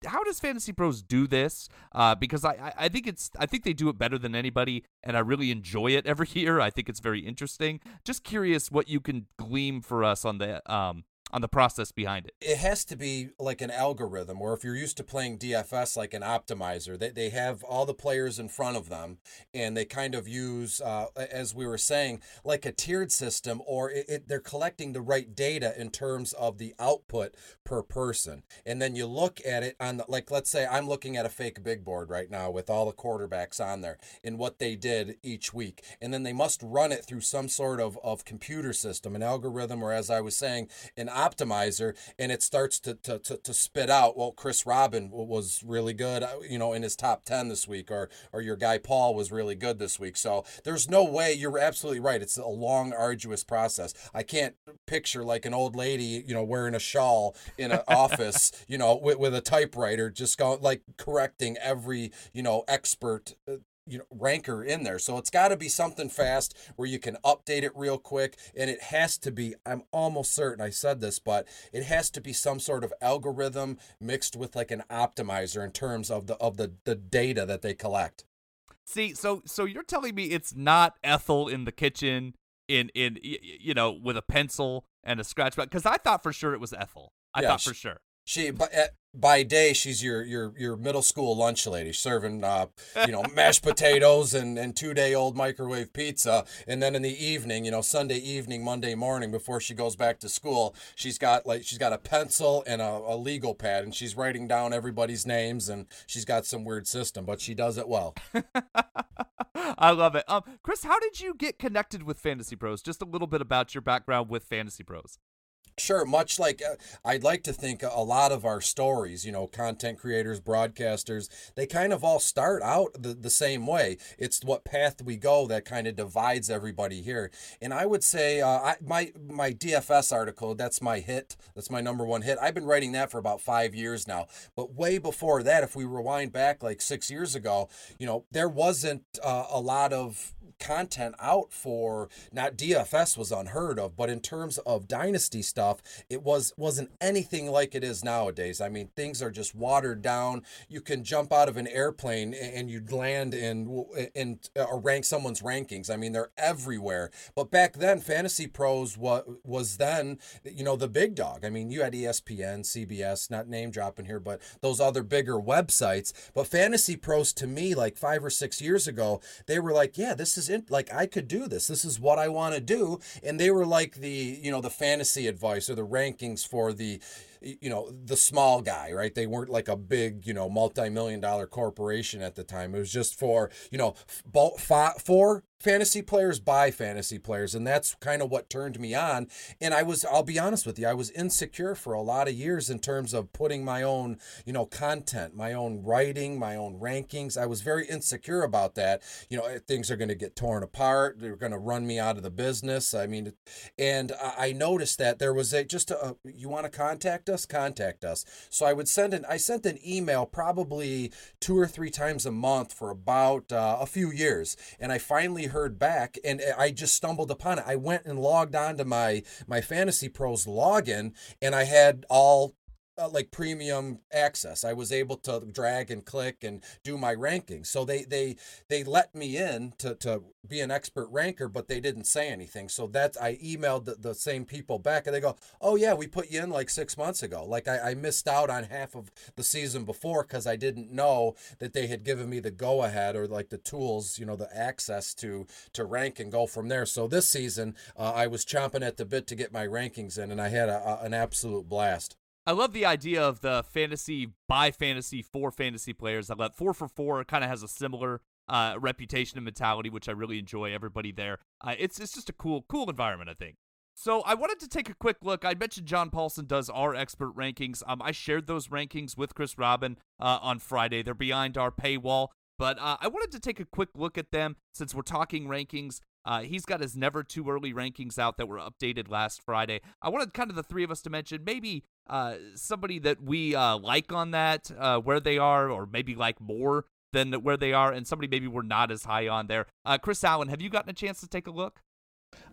how does Fantasy Pros do this? Uh, because I, I think it's I think they do it better than anybody, and I really enjoy it every year. I think it's very interesting. Just curious what you can glean for us on the um on the process behind it. It has to be like an algorithm, or if you're used to playing DFS like an optimizer, they, they have all the players in front of them and they kind of use, uh, as we were saying, like a tiered system, or it, it, they're collecting the right data in terms of the output per person. And then you look at it on, the, like, let's say I'm looking at a fake big board right now with all the quarterbacks on there and what they did each week. And then they must run it through some sort of, of computer system, an algorithm, or as I was saying, an optimizer and it starts to, to, to, to, spit out, well, Chris Robin was really good, uh, you know, in his top 10 this week, or, or your guy Paul was really good this week. So there's no way, you're absolutely right. It's a long, arduous process. I can't picture like an old lady, you know, wearing a shawl in an office, you know, with, with a typewriter, just going like correcting every, you know, expert uh, you know ranker in there. So it's got to be something fast where you can update it real quick and it has to be i'm almost certain i said this but it has to be some sort of algorithm mixed with like an optimizer in terms of the of the the data that they collect. See so so you're telling me it's not ethel in the kitchen in in you know with a pencil and a scratch because i thought for sure it was ethel. I yeah, thought for sure She, but uh, by day she's your your your middle school lunch lady serving uh you know mashed potatoes and and two day old microwave pizza and then in the evening you know sunday evening monday morning before she goes back to school she's got like she's got a pencil and a, a legal pad and she's writing down everybody's names and she's got some weird system but she does it well I love it. Um, Chris, how did you get connected with Fantasy Pros? Just a little bit about your background with Fantasy Pros. Sure, much like uh, I'd like to think a lot of our stories, you know, content creators, broadcasters, they kind of all start out the, the same way. It's what path we go that kind of divides everybody here. And I would say uh, I, my my DFS article, that's my hit. That's my number one hit. I've been writing that for about five years now. But way before that, if we rewind back like six years ago, you know, there wasn't uh, a lot of content out for not DFS was unheard of, but in terms of dynasty stuff, it was wasn't anything like it is nowadays. I mean, things are just watered down. You can jump out of an airplane and you'd land in in uh, or rank someone's rankings. I mean, they're everywhere. But back then, Fantasy Pros what was then, you know, the big dog. I mean, you had ESPN, CBS, not name dropping here, but those other bigger websites. But Fantasy Pros to me, like five or six years ago, they were like, yeah, this is in, like I could do this. This is what I want to do. And they were like the, you know, the fantasy advice or the rankings for the you know the small guy right they weren't like a big you know multi-million dollar corporation at the time it was just for you know four fantasy players by fantasy players and that's kind of what turned me on. And i was i'll be honest with you i was insecure for a lot of years in terms of putting my own you know content my own writing my own rankings. I was very insecure about that. You know things are going to get torn apart they're going to run me out of the business. I mean and i noticed that there was a just a you want to contact us? Contact us. So i would send an i sent an email probably two or three times a month for about uh, a few years and i finally heard back and I just stumbled upon it. I went and logged on to my my Fantasy Pros login and I had all uh, like premium access. I was able to drag and click and do my rankings. So they they they let me in to to be an expert ranker, but they didn't say anything. So that I emailed the, the same people back and they go, "Oh yeah, we put you in like six months ago." Like I, I missed out on half of the season before because I didn't know that they had given me the go ahead or like the tools, you know, the access to to rank and go from there. So this season, uh, I was chomping at the bit to get my rankings in, and I had a, a, an absolute blast. I love the idea of the fantasy by fantasy for fantasy players. I love 4for4 kind of has a similar uh, reputation and mentality, which I really enjoy. Everybody there, uh, it's it's just a cool cool environment, I think. So I wanted to take a quick look. I mentioned John Paulsen does our expert rankings. Um, I shared those rankings with Chris Robin uh, on Friday. They're behind our paywall, but uh, I wanted to take a quick look at them since we're talking rankings. Uh, he's got his never too early rankings out that were updated last Friday. I wanted kind of the three of us to mention maybe uh, somebody that we uh, like on that, uh, where they are, or maybe like more than where they are, and somebody maybe we're not as high on there. Uh, Chris Allen, have you gotten a chance to take a look?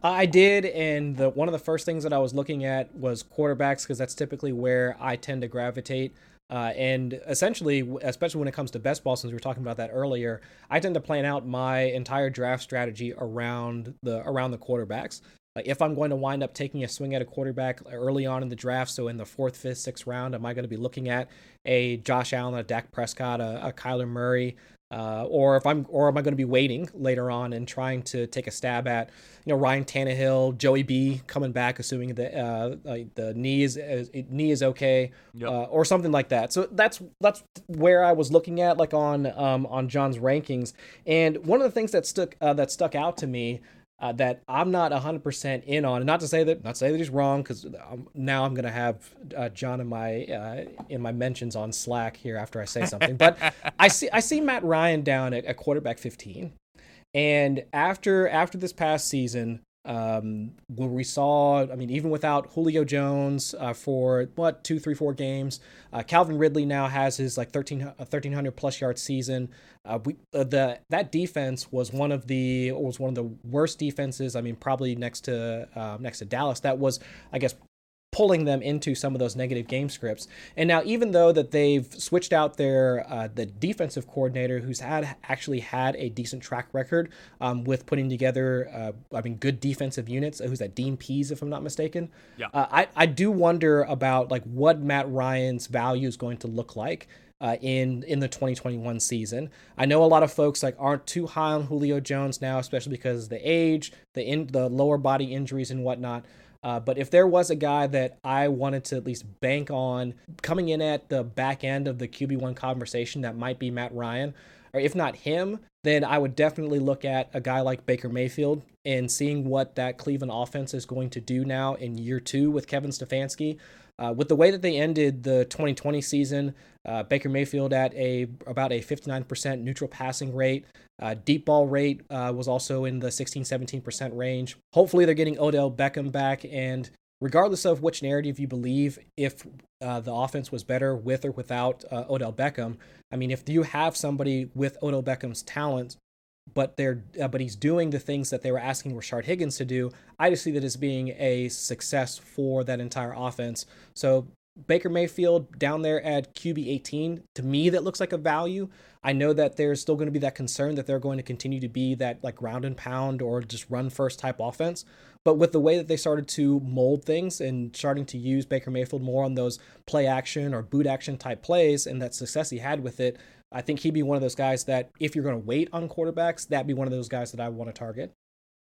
I did, and the one of the first things that I was looking at was quarterbacks because that's typically where I tend to gravitate. Uh, and essentially, especially when it comes to best ball, since we were talking about that earlier, I tend to plan out my entire draft strategy around the around the quarterbacks. If I'm going to wind up taking a swing at a quarterback early on in the draft, so in the fourth, fifth, sixth round, am I going to be looking at a Josh Allen, a Dak Prescott, a, a Kyler Murray, uh, or if I'm, or am I going to be waiting later on and trying to take a stab at, you know, Ryan Tannehill, Joey B coming back, assuming the uh, the knee is, is knee is okay, yep. uh, or something like that. So that's that's where I was looking at, like on um, on John's rankings. And one of the things that stuck uh, that stuck out to me uh, that I'm not 100% in on. And not to say that not to say that he's wrong because now I'm gonna have uh, John in my uh, in my mentions on Slack here after I say something. but I see I see Matt Ryan down at, at quarterback 15, and after after this past season, um, where we saw, I mean, even without Julio Jones uh, for what two, three, four games, uh, Calvin Ridley now has his like 13, 1300 plus yard season. Uh, we uh, the that defense was one of the was one of the worst defenses. I mean, probably next to uh, next to Dallas. That was, I guess, pulling them into some of those negative game scripts. And now, even though that they've switched out their uh, the defensive coordinator, who's had actually had a decent track record um, with putting together, uh, I mean, good defensive units. Who's that? Dean Pees, if I'm not mistaken. Yeah. Uh, I I do wonder about like what Matt Ryan's value is going to look like. Uh, in in the 2021 season. I know a lot of folks like aren't too high on Julio Jones now, especially because the age, the in the lower body injuries and whatnot. Uh, but if there was a guy that I wanted to at least bank on coming in at the back end of the QB1 conversation, that might be Matt Ryan. Or if not him, then I would definitely look at a guy like Baker Mayfield and seeing what that Cleveland offense is going to do now in year two with Kevin Stefanski. Uh, with the way that they ended the 2020 season, uh, Baker Mayfield at a about a 59% neutral passing rate, uh, deep ball rate uh, was also in the 16 17% range. Hopefully, they're getting Odell Beckham back, and regardless of which narrative you believe, if uh, the offense was better with or without uh, Odell Beckham, I mean, if you have somebody with Odell Beckham's talent but they're uh, but he's doing the things that they were asking Rashard Higgins to do. I just see that as being a success for that entire offense. So Baker Mayfield down there at QB 18, to me, that looks like a value. I know that there's still going to be that concern that they're going to continue to be that like round and pound or just run first type offense. But with the way that they started to mold things and starting to use Baker Mayfield more on those play action or boot action type plays and that success he had with it, I think he'd be one of those guys that if you're going to wait on quarterbacks, that'd be one of those guys that I want to target.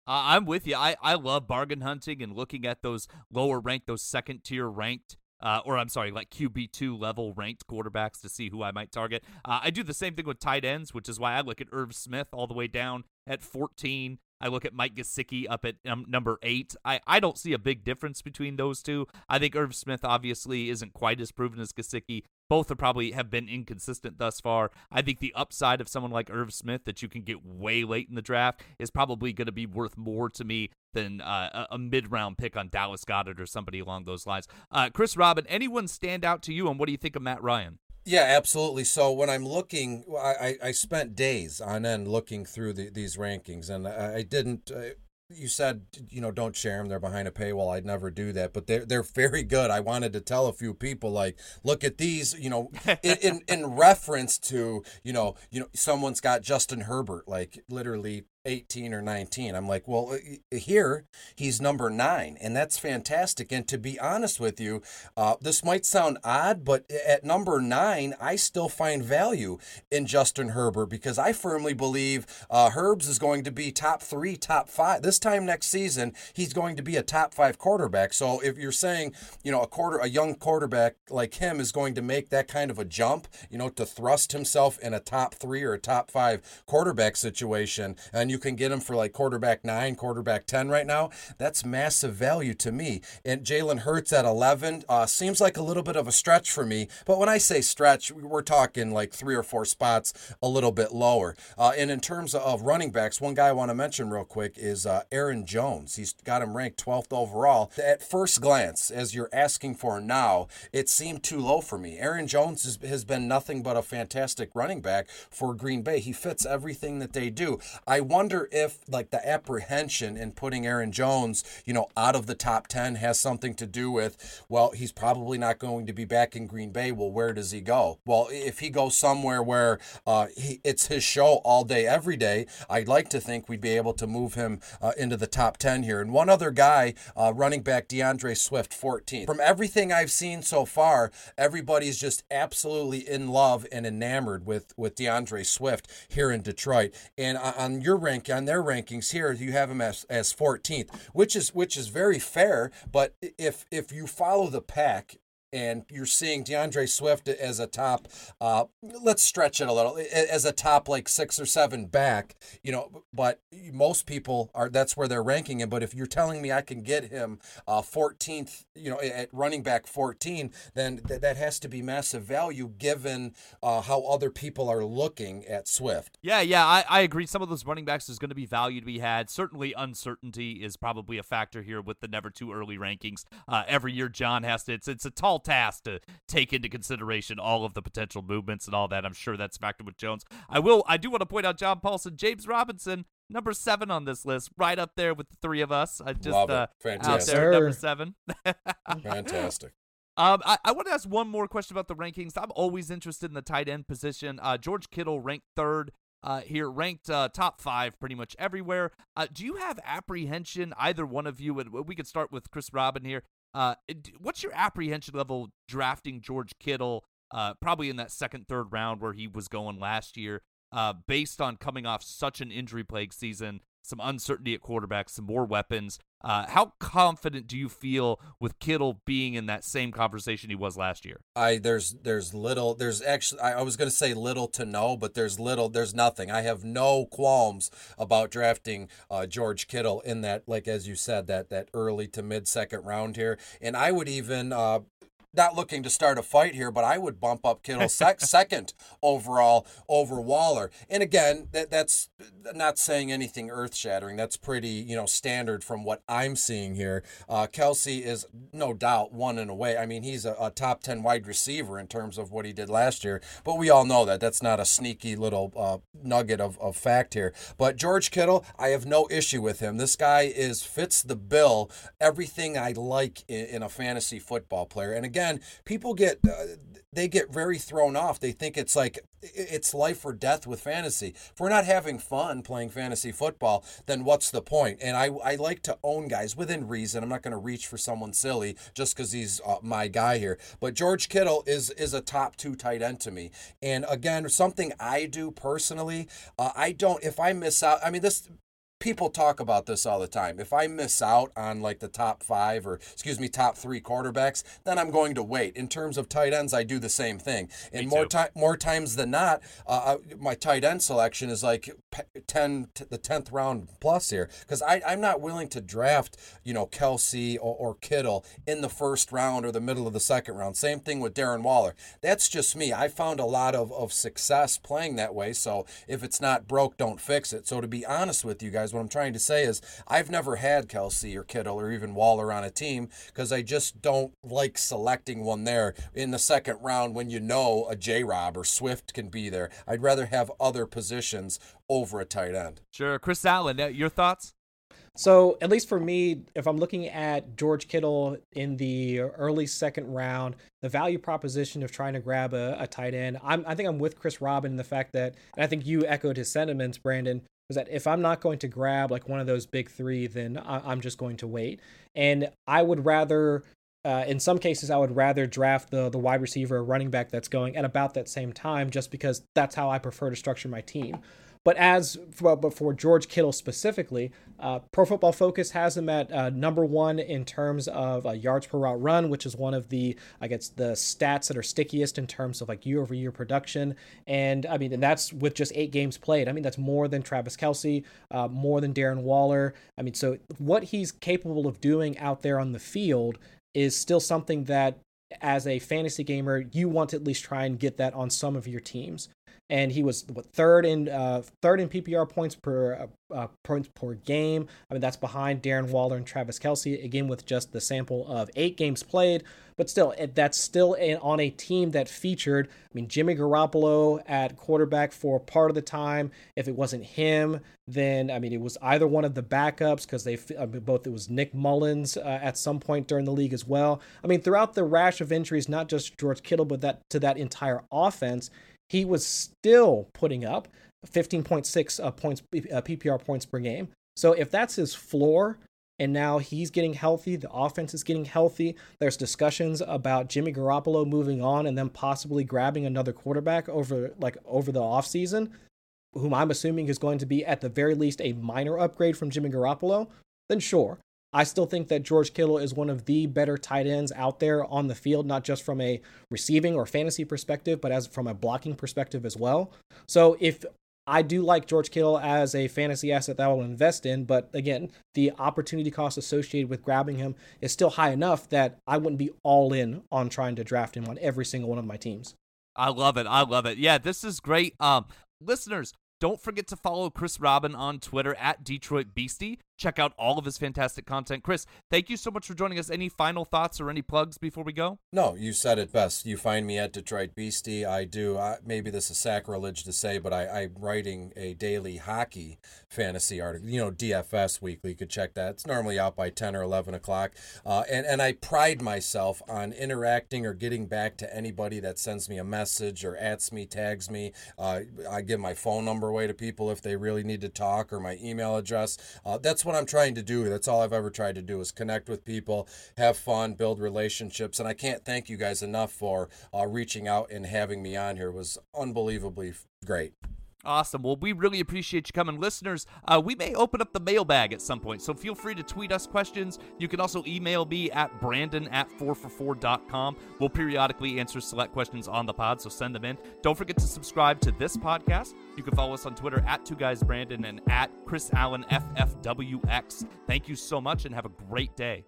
I'm with you. I, I love bargain hunting and looking at those lower ranked, those second tier ranked uh, or I'm sorry, like QB2 level ranked quarterbacks to see who I might target. Uh, I do the same thing with tight ends, which is why I look at Irv Smith all the way down at 14. I look at Mike Gesicki up at um, number eight. I, I don't see a big difference between those two. I think Irv Smith obviously isn't quite as proven as Gesicki. Both are probably have been inconsistent thus far. I think the upside of someone like Irv Smith that you can get way late in the draft is probably going to be worth more to me than uh, a mid round pick on Dallas Goedert or somebody along those lines. Uh, Chris Robin, anyone stand out to you, and what do you think of Matt Ryan? Yeah, absolutely. So when I'm looking, I, I spent days on end looking through the, these rankings, and I, didn't. Uh, you said you know don't share them; they're behind a paywall. I'd never do that, but they're they're very good. I wanted to tell a few people like, look at these. You know, in, in in reference to you know you know someone's got Justin Herbert like literally 18 or 19. I'm like, well, here he's number nine, and that's fantastic. And to be honest with you, uh, this might sound odd, but at number nine, I still find value in Justin Herbert because I firmly believe uh, Herbs is going to be top three, top five. This time next season, he's going to be a top five quarterback. So if you're saying, you know, a quarter, a young quarterback like him is going to make that kind of a jump, you know, to thrust himself in a top three or a top five quarterback situation, and you you can get him for like quarterback nine, quarterback 10 right now, that's massive value to me. And Jalen Hurts at 11 uh, seems like a little bit of a stretch for me. But when I say stretch, we're talking like three or four spots a little bit lower. Uh, and in terms of running backs, one guy I want to mention real quick is uh, Aaron Jones. He's got him ranked 12th overall. At first glance, as you're asking for now, it seemed too low for me. Aaron Jones has, has been nothing but a fantastic running back for Green Bay. He fits everything that they do. I wonder wonder if like the apprehension in putting Aaron Jones, you know, out of the top 10 has something to do with, well, he's probably not going to be back in Green Bay. Well, where does he go? Well, if he goes somewhere where uh, he, it's his show all day, every day, I'd like to think we'd be able to move him uh, into the top 10 here. And one other guy, uh, running back D'Andre Swift, 14. From everything I've seen so far, everybody's just absolutely in love and enamored with, with D'Andre Swift here in Detroit. And on your rank, rank on their rankings here, you have them as, as 14th, which is which is very fair. But if if you follow the pack and you're seeing D'Andre Swift as a top, uh, let's stretch it a little, as a top like six or seven back, you know, but most people are, that's where they're ranking him. But if you're telling me I can get him uh, 14th, you know, at running back 14, then th- that has to be massive value given uh, how other people are looking at Swift. Yeah, yeah, I, I agree. Some of those running backs is going to be value to be had. Certainly, uncertainty is probably a factor here with the never too early rankings. Uh, every year, John has to, it's, it's a tall task to take into consideration all of the potential movements and all that. I'm sure that's factored with Jones. I will. I do want to point out John Paulsen, James Robinson number seven on this list, right up there with the three of us. I just Love it. uh, Fantastic. out there, number seven. Fantastic. Um, I, I want to ask one more question about the rankings. I'm always interested in the tight end position. Uh, George Kittle ranked third uh, here, ranked uh, top five pretty much everywhere. Uh, do you have apprehension, either one of you? And we could start with Chris Robin here. Uh, what's your apprehension level drafting George Kittle, uh, probably in that second, third round where he was going last year, uh, based on coming off such an injury plagued season, some uncertainty at quarterback, some more weapons? Uh, how confident do you feel with Kittle being in that same conversation he was last year? I there's there's little there's actually I, I was going to say little to no, but there's little there's nothing. I have no qualms about drafting uh, George Kittle in that like as you said that that early to mid second round here, and I would even. Uh, not looking to start a fight here, but I would bump up Kittle sec- second overall over Waller. And again, that that's not saying anything earth shattering. That's pretty you know standard from what I'm seeing here. Uh, Kelce is no doubt one in a way. I mean, he's a, a top ten wide receiver in terms of what he did last year. But we all know that that's not a sneaky little uh, nugget of, of fact here. But George Kittle, I have no issue with him. This guy is fits the bill. Everything I like in, in a fantasy football player. And again, people get uh, they get very thrown off. They think it's like it's life or death with fantasy. If we're not having fun playing fantasy football, then what's the point? And I, I like to own guys within reason. I'm not going to reach for someone silly just because he's uh, my guy here. But George Kittle is is a top two tight end to me. And again, something I do personally, uh, I don't. If I miss out, I mean this people talk about this all the time. If I miss out on like the top five or excuse me, top three quarterbacks, then I'm going to wait. In terms of tight ends, I do the same thing. And more time, more times than not, uh, I- my tight end selection is like ten, t- the tenth round plus here, because I'm not willing to draft, you know, Kelce or, or Kittle in the first round or the middle of the second round. Same thing with Darren Waller. That's just me. I found a lot of of success playing that way. So if it's not broke, don't fix it. So to be honest with you guys, what I'm trying to say is I've never had Kelce or Kittle or even Waller on a team because I just don't like selecting one there in the second round when you know a J Rob or Swift can be there. I'd rather have other positions over a tight end. Sure, Chris Allen, uh, your thoughts? So, at least for me, if I'm looking at George Kittle in the early second round, the value proposition of trying to grab a, a tight end, I'm, I think I'm with Chris Robin in the fact that, and I think you echoed his sentiments, Brandon, was that if I'm not going to grab like one of those big three, then I, I'm just going to wait. And I would rather. Uh, in some cases, I would rather draft the the wide receiver or running back that's going at about that same time, just because that's how I prefer to structure my team. But as for, but for George Kittle specifically, uh, Pro Football Focus has him at uh, number one in terms of uh, yards per route run, which is one of the I guess the stats that are stickiest in terms of like year over year production. And I mean, and that's with just eight games played. I mean, that's more than Travis Kelce, uh, more than Darren Waller. I mean, so what he's capable of doing out there on the field is still something that as a fantasy gamer you want to at least try and get that on some of your teams and he was what third in uh, third in PPR points per uh, uh, points per game. I mean that's behind Darren Waller and Travis Kelce again with just the sample of eight games played, but still that's still in, on a team that featured. I mean Jimmy Garoppolo at quarterback for part of the time. If it wasn't him, then I mean it was either one of the backups because they I mean, both it was Nick Mullens uh, at some point during the league as well. I mean throughout the rash of injuries, not just George Kittle, but that to that entire offense he was still putting up 15.6 uh, points uh, PPR points per game. So if that's his floor and now he's getting healthy, the offense is getting healthy. There's discussions about Jimmy Garoppolo moving on and then possibly grabbing another quarterback over like over the offseason, whom I'm assuming is going to be at the very least a minor upgrade from Jimmy Garoppolo, then sure. I still think that George Kittle is one of the better tight ends out there on the field, not just from a receiving or fantasy perspective, but as from a blocking perspective as well. So if I do like George Kittle as a fantasy asset that I will invest in, but again, the opportunity cost associated with grabbing him is still high enough that I wouldn't be all in on trying to draft him on every single one of my teams. I love it. I love it. Yeah, this is great. Um, listeners, don't forget to follow Chris Robin on Twitter at Detroit Beastie. Check out all of his fantastic content. Chris, thank you so much for joining us. Any final thoughts or any plugs before we go? No, you said it best. You find me at Detroit Beastie. I do. I, maybe this is sacrilege to say, but I, I'm writing a daily hockey fantasy article. You know, DFS weekly. You could check that. It's normally out by ten or eleven o'clock. Uh, and and I pride myself on interacting or getting back to anybody that sends me a message or ats me, tags me. Uh, I give my phone number away to people if they really need to talk or my email address. Uh, that's what I'm trying to do. That's all I've ever tried to do is connect with people, have fun, build relationships, and I can't thank you guys enough for uh, reaching out and having me on here. It was unbelievably great. Awesome. Well, we really appreciate you coming. Listeners, uh, we may open up the mailbag at some point, so feel free to tweet us questions. You can also email me at brandon at 4for4.com. We'll periodically answer select questions on the pod, so send them in. Don't forget to subscribe to this podcast. You can follow us on Twitter at Two Guys Brandon and at Chris Allen FFWX. Thank you so much and have a great day.